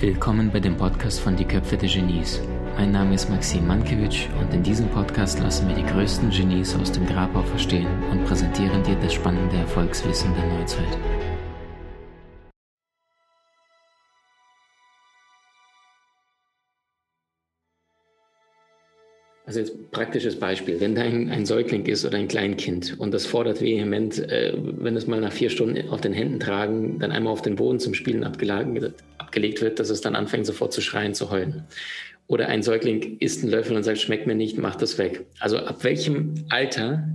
Willkommen bei dem Podcast von Die Köpfe der Genies. Mein Name ist Maxim Mankewitsch und in diesem Podcast lassen wir die größten Genies aus dem Grabau verstehen und präsentieren dir das spannende Erfolgswissen der Neuzeit. Also jetzt praktisches Beispiel. Wenn da ein, ein, Säugling ist oder ein Kleinkind und das fordert vehement, äh, wenn es mal nach vier Stunden auf den Händen tragen, dann einmal auf den Boden zum Spielen abgelegt wird, dass es dann anfängt sofort zu schreien, zu heulen. Oder ein Säugling isst einen Löffel und sagt, schmeckt mir nicht, mach das weg. Also ab welchem Alter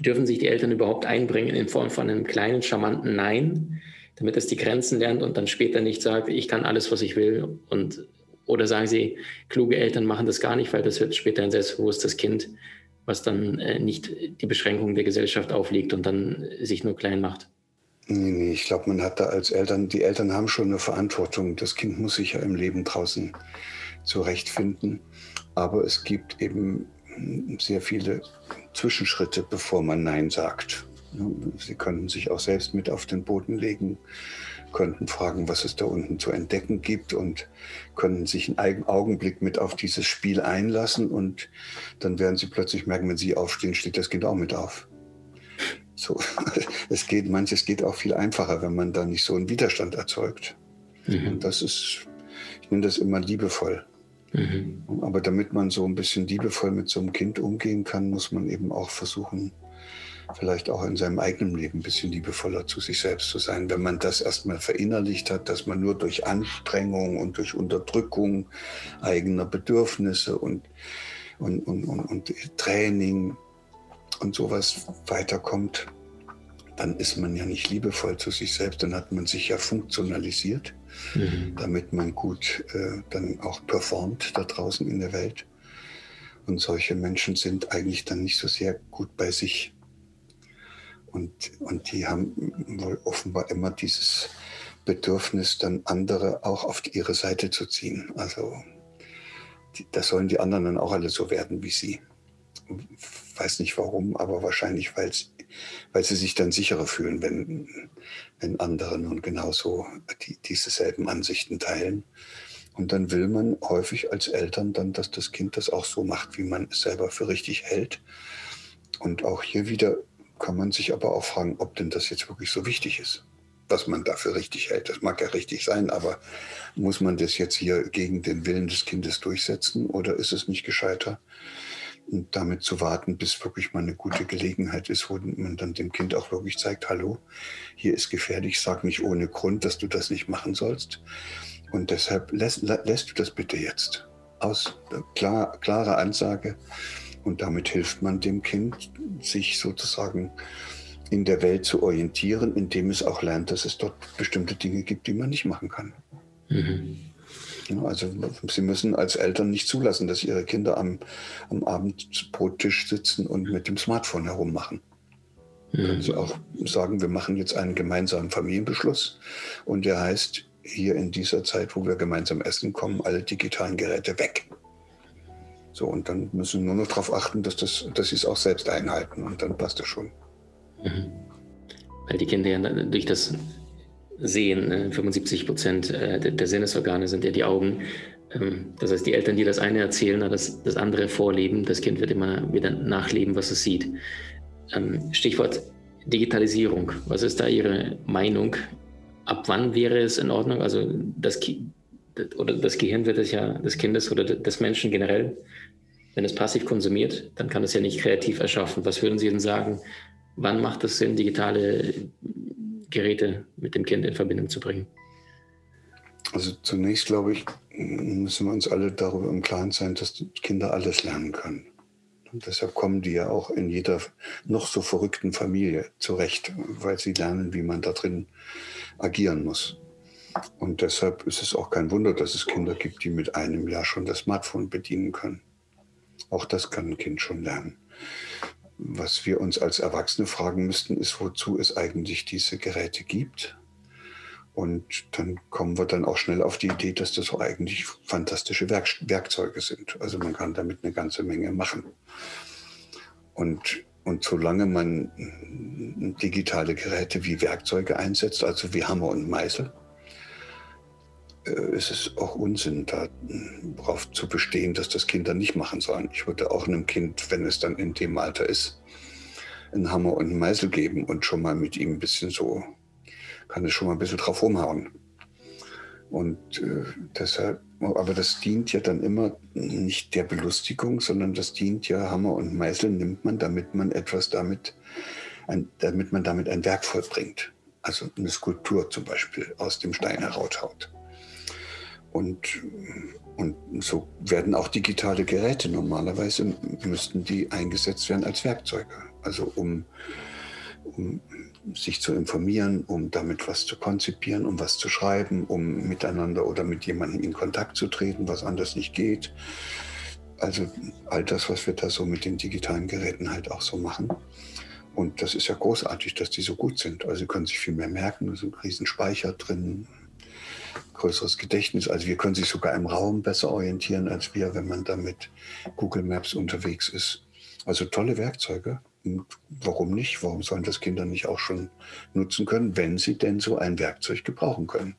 dürfen sich die Eltern überhaupt einbringen in Form von einem kleinen, charmanten Nein, damit es die Grenzen lernt und dann später nicht sagt, ich kann alles, was ich will und oder sagen Sie, kluge Eltern machen das gar nicht, weil das wird später ein selbstbewusstes Kind, was dann äh, nicht die Beschränkungen der Gesellschaft aufliegt und dann sich nur klein macht? Nee, nee, ich glaube, man hat da als Eltern, die Eltern haben schon eine Verantwortung. Das Kind muss sich ja im Leben draußen zurechtfinden. Aber es gibt eben sehr viele Zwischenschritte, bevor man Nein sagt. Sie können sich auch selbst mit auf den Boden legen, könnten fragen, was es da unten zu entdecken gibt und können sich einen Augenblick mit auf dieses Spiel einlassen und dann werden sie plötzlich merken, wenn sie aufstehen, steht das Kind auch mit auf. So, es geht, manches geht auch viel einfacher, wenn man da nicht so einen Widerstand erzeugt. Mhm. Und das ist, ich nenne das immer liebevoll. Mhm. Aber damit man so ein bisschen liebevoll mit so einem Kind umgehen kann, muss man eben auch versuchen, vielleicht auch in seinem eigenen Leben ein bisschen liebevoller zu sich selbst zu sein. Wenn man das erstmal verinnerlicht hat, dass man nur durch Anstrengung und durch Unterdrückung eigener Bedürfnisse und, und, und, und, und Training und sowas weiterkommt, dann ist man ja nicht liebevoll zu sich selbst, dann hat man sich ja funktionalisiert, mhm. damit man gut äh, dann auch performt da draußen in der Welt. Und solche Menschen sind eigentlich dann nicht so sehr gut bei sich. Und, und die haben wohl offenbar immer dieses Bedürfnis, dann andere auch auf ihre Seite zu ziehen. Also das sollen die anderen dann auch alle so werden wie sie. Weiß nicht warum, aber wahrscheinlich, weil sie sich dann sicherer fühlen, wenn, wenn andere nun genauso die, diese selben Ansichten teilen. Und dann will man häufig als Eltern dann, dass das Kind das auch so macht, wie man es selber für richtig hält. Und auch hier wieder kann man sich aber auch fragen, ob denn das jetzt wirklich so wichtig ist, was man dafür richtig hält. Das mag ja richtig sein, aber muss man das jetzt hier gegen den Willen des Kindes durchsetzen oder ist es nicht gescheiter, damit zu warten, bis wirklich mal eine gute Gelegenheit ist, wo man dann dem Kind auch wirklich zeigt, hallo, hier ist gefährlich, sag nicht ohne Grund, dass du das nicht machen sollst. Und deshalb lässt, lässt du das bitte jetzt. Aus klar, klarer Ansage, und damit hilft man dem Kind, sich sozusagen in der Welt zu orientieren, indem es auch lernt, dass es dort bestimmte Dinge gibt, die man nicht machen kann. Mhm. Also Sie müssen als Eltern nicht zulassen, dass Ihre Kinder am, am Abendbrottisch sitzen und mit dem Smartphone herummachen. Mhm. Können Sie auch sagen, wir machen jetzt einen gemeinsamen Familienbeschluss und der heißt, hier in dieser Zeit, wo wir gemeinsam essen, kommen alle digitalen Geräte weg. So, und dann müssen wir nur noch darauf achten, dass, das, dass sie es auch selbst einhalten und dann passt das schon. Mhm. Weil die Kinder ja durch das Sehen, 75 Prozent äh, der Sinnesorgane sind ja die Augen. Ähm, das heißt, die Eltern, die das eine erzählen, das, das andere vorleben, das Kind wird immer wieder nachleben, was es sieht. Ähm, Stichwort Digitalisierung. Was ist da Ihre Meinung? Ab wann wäre es in Ordnung? Also das, oder das Gehirn wird es ja des Kindes oder des Menschen generell, wenn es passiv konsumiert, dann kann es ja nicht kreativ erschaffen. Was würden Sie denn sagen? Wann macht es Sinn, digitale Geräte mit dem Kind in Verbindung zu bringen? Also zunächst glaube ich, müssen wir uns alle darüber im Klaren sein, dass Kinder alles lernen können. Und deshalb kommen die ja auch in jeder noch so verrückten Familie zurecht, weil sie lernen, wie man da drin agieren muss. Und deshalb ist es auch kein Wunder, dass es Kinder gibt, die mit einem Jahr schon das Smartphone bedienen können. Auch das kann ein Kind schon lernen. Was wir uns als Erwachsene fragen müssten, ist, wozu es eigentlich diese Geräte gibt. Und dann kommen wir dann auch schnell auf die Idee, dass das eigentlich fantastische Werk Werkzeuge sind. Also man kann damit eine ganze Menge machen. Und, und solange man digitale Geräte wie Werkzeuge einsetzt, also wie Hammer und Meißel, äh, ist es auch Unsinn, darauf zu bestehen, dass das Kinder nicht machen sollen. Ich würde auch einem Kind, wenn es dann in dem Alter ist, einen Hammer und einen Meißel geben und schon mal mit ihm ein bisschen so, kann es schon mal ein bisschen drauf rumhauen. Und äh, deshalb, aber das dient ja dann immer nicht der Belustigung, sondern das dient ja, Hammer und Meißel nimmt man, damit man etwas damit, ein, damit man damit ein Werk vollbringt. Also eine Skulptur zum Beispiel aus dem Stein heraushaut. Und, und so werden auch digitale Geräte normalerweise, müssten die eingesetzt werden als Werkzeuge. Also um, um sich zu informieren, um damit was zu konzipieren, um was zu schreiben, um miteinander oder mit jemandem in Kontakt zu treten, was anders nicht geht. Also all das, was wir da so mit den digitalen Geräten halt auch so machen. Und das ist ja großartig, dass die so gut sind. Also sie können sich viel mehr merken, da ist ein riesen Speicher drin, größeres Gedächtnis. Also wir können sich sogar im Raum besser orientieren als wir, wenn man da mit Google Maps unterwegs ist. Also tolle Werkzeuge. Und warum nicht? Warum sollen das Kinder nicht auch schon nutzen können, wenn sie denn so ein Werkzeug gebrauchen können?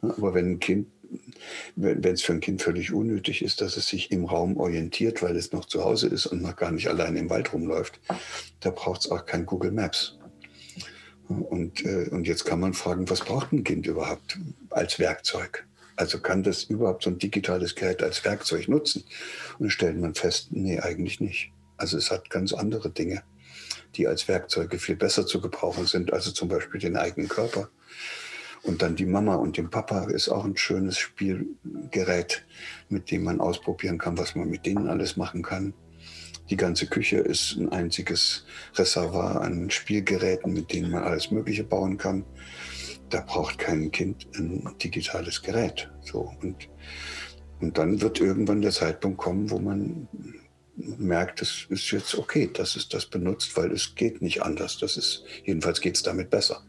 Aber wenn ein Kind, wenn es für ein Kind völlig unnötig ist, dass es sich im Raum orientiert, weil es noch zu Hause ist und noch gar nicht allein im Wald rumläuft, da braucht es auch kein Google Maps. Und, äh, und jetzt kann man fragen, was braucht ein Kind überhaupt als Werkzeug? Also kann das überhaupt so ein digitales Gerät als Werkzeug nutzen? Und dann stellt man fest, nee, eigentlich nicht. Also es hat ganz andere Dinge, die als Werkzeuge viel besser zu gebrauchen sind, also zum Beispiel den eigenen Körper. Und dann die Mama und den Papa ist auch ein schönes Spielgerät, mit dem man ausprobieren kann, was man mit denen alles machen kann. Die ganze Küche ist ein einziges Reservoir an Spielgeräten, mit denen man alles Mögliche bauen kann. Da braucht kein Kind ein digitales Gerät. So. Und, und dann wird irgendwann der Zeitpunkt kommen, wo man merkt, es ist jetzt okay, dass es das benutzt, weil es geht nicht anders. Das ist, jedenfalls geht es damit besser.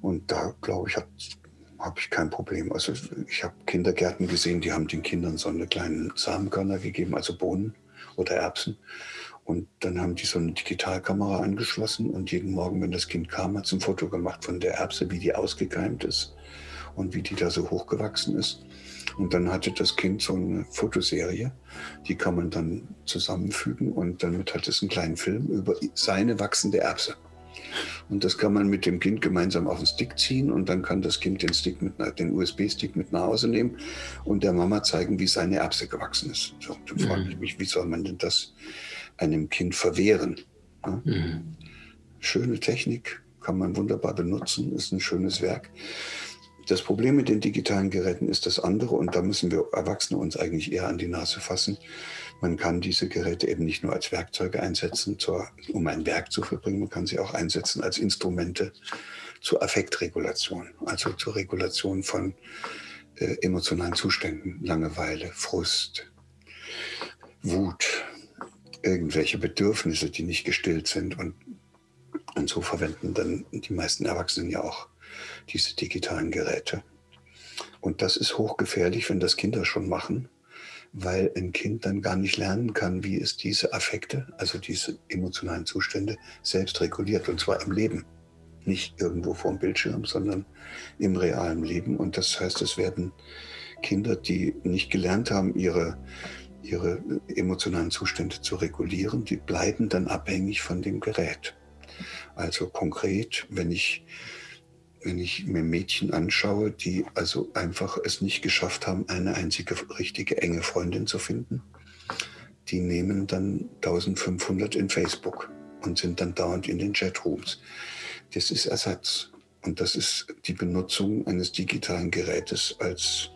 Und da, glaube ich, habe hab ich kein Problem. Also ich habe Kindergärten gesehen, die haben den Kindern so eine kleinen Samenkörner gegeben, also Bohnen oder Erbsen. Und dann haben die so eine Digitalkamera angeschlossen und jeden Morgen, wenn das Kind kam, hat es ein Foto gemacht von der Erbse, wie die ausgekeimt ist und wie die da so hochgewachsen ist. Und dann hatte das Kind so eine Fotoserie, die kann man dann zusammenfügen und damit hat es einen kleinen Film über seine wachsende Erbse. Und das kann man mit dem Kind gemeinsam auf den Stick ziehen und dann kann das Kind den Stick mit den USB-Stick mit nach Hause nehmen und der Mama zeigen, wie seine Erbse gewachsen ist. So, dann mhm. frage ich mich, wie soll man denn das einem Kind verwehren? Ja? Mhm. Schöne Technik, kann man wunderbar benutzen, ist ein schönes Werk. Das Problem mit den digitalen Geräten ist das andere und da müssen wir Erwachsene uns eigentlich eher an die Nase fassen. Man kann diese Geräte eben nicht nur als Werkzeuge einsetzen, zur, um ein Werk zu verbringen, man kann sie auch einsetzen als Instrumente zur Affektregulation, also zur Regulation von äh, emotionalen Zuständen, Langeweile, Frust, Wut, irgendwelche Bedürfnisse, die nicht gestillt sind. Und, und so verwenden dann die meisten Erwachsenen ja auch diese digitalen Geräte. Und das ist hochgefährlich, wenn das Kinder schon machen, weil ein Kind dann gar nicht lernen kann, wie es diese Affekte, also diese emotionalen Zustände, selbst reguliert, und zwar im Leben. Nicht irgendwo vor dem Bildschirm, sondern im realen Leben. Und das heißt, es werden Kinder, die nicht gelernt haben, ihre, ihre emotionalen Zustände zu regulieren, die bleiben dann abhängig von dem Gerät. Also konkret, wenn ich wenn ich mir Mädchen anschaue, die also einfach es nicht geschafft haben, eine einzige richtige enge Freundin zu finden, die nehmen dann 1500 in Facebook und sind dann dauernd in den Chatrooms. Das ist Ersatz. Und das ist die Benutzung eines digitalen Gerätes als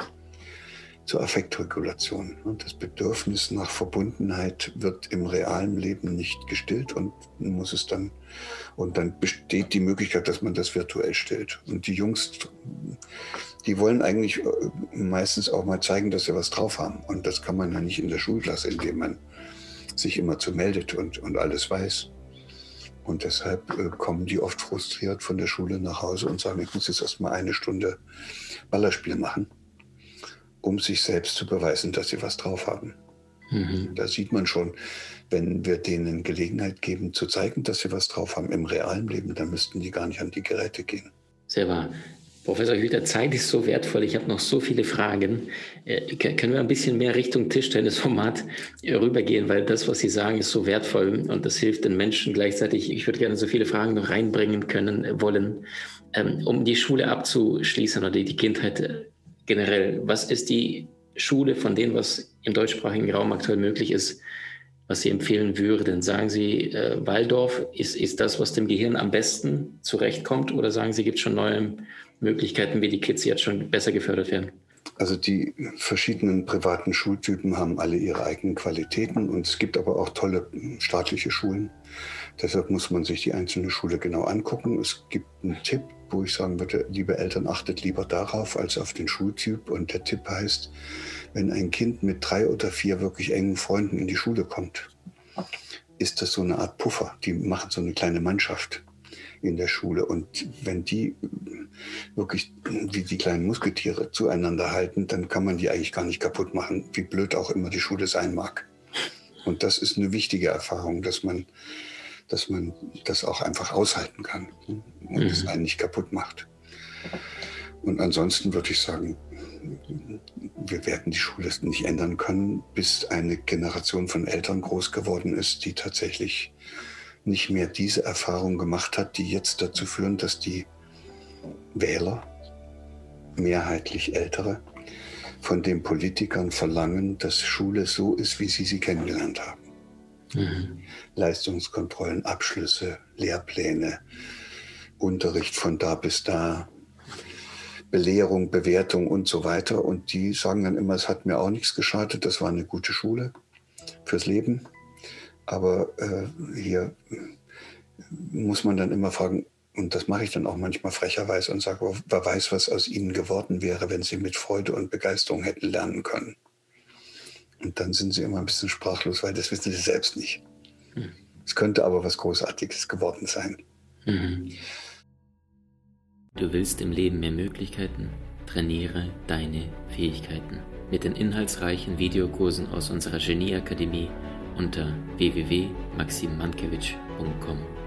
zur Affektregulation. Und das Bedürfnis nach Verbundenheit wird im realen Leben nicht gestillt und muss es dann und dann besteht die Möglichkeit, dass man das virtuell stellt. Und die Jungs, die wollen eigentlich äh, meistens auch mal zeigen, dass sie was drauf haben. Und das kann man ja nicht in der Schulklasse, indem man sich immer zu meldet und, und alles weiß. Und deshalb äh, kommen die oft frustriert von der Schule nach Hause und sagen, ich muss jetzt erst mal eine Stunde Ballerspiel machen, um sich selbst zu beweisen, dass sie was drauf haben. Mhm. Da sieht man schon, wenn wir denen Gelegenheit geben, zu zeigen, dass sie was drauf haben im realen Leben, dann müssten die gar nicht an die Geräte gehen. Sehr wahr. Professor Hüter, Zeit ist so wertvoll. Ich habe noch so viele Fragen. Äh, können wir ein bisschen mehr Richtung Tischtennisformat äh, rübergehen, weil das, was Sie sagen, ist so wertvoll und das hilft den Menschen gleichzeitig. Ich würde gerne so viele Fragen noch reinbringen können, äh, wollen, ähm, um die Schule abzuschließen oder die Kindheit äh, generell. Was ist die Schule von dem, was im deutschsprachigen Raum aktuell möglich ist, was Sie empfehlen würden? Sagen Sie, äh, Waldorf ist, ist das, was dem Gehirn am besten zurechtkommt oder sagen Sie, gibt es schon neue Möglichkeiten, wie die Kids jetzt schon besser gefördert werden? Also die verschiedenen privaten Schultypen haben alle ihre eigenen Qualitäten und es gibt aber auch tolle staatliche Schulen. Deshalb muss man sich die einzelne Schule genau angucken. Es gibt einen Tipp, wo ich sagen würde, liebe Eltern, achtet lieber darauf als auf den Schultyp. Und der Tipp heißt, wenn ein Kind mit drei oder vier wirklich engen Freunden in die Schule kommt, ist das so eine Art Puffer. Die machen so eine kleine Mannschaft in der Schule. Und wenn die wirklich wie die kleinen Musketiere zueinander halten, dann kann man die eigentlich gar nicht kaputt machen, wie blöd auch immer die Schule sein mag. Und das ist eine wichtige Erfahrung, dass man, dass man das auch einfach aushalten kann und mhm. es einen nicht kaputt macht. Und ansonsten würde ich sagen, wir werden die Schule nicht ändern können, bis eine Generation von Eltern groß geworden ist, die tatsächlich nicht mehr diese Erfahrung gemacht hat, die jetzt dazu führen, dass die Wähler, mehrheitlich Ältere, von den Politikern verlangen, dass Schule so ist, wie sie sie kennengelernt haben. Mhm. Leistungskontrollen, Abschlüsse, Lehrpläne, Unterricht von da bis da, Belehrung, Bewertung und so weiter. Und die sagen dann immer, es hat mir auch nichts geschadet, das war eine gute Schule fürs Leben. Aber äh, hier muss man dann immer fragen, und das mache ich dann auch manchmal frecherweise und sage, wer weiß, was aus ihnen geworden wäre, wenn sie mit Freude und Begeisterung hätten lernen können. Und dann sind sie immer ein bisschen sprachlos, weil das wissen sie selbst nicht. Hm. Es könnte aber was Großartiges geworden sein. Mhm. Du willst im Leben mehr Möglichkeiten? Trainiere deine Fähigkeiten. Mit den inhaltsreichen Videokursen aus unserer Genieakademie unter www.maximmankiewicz.com.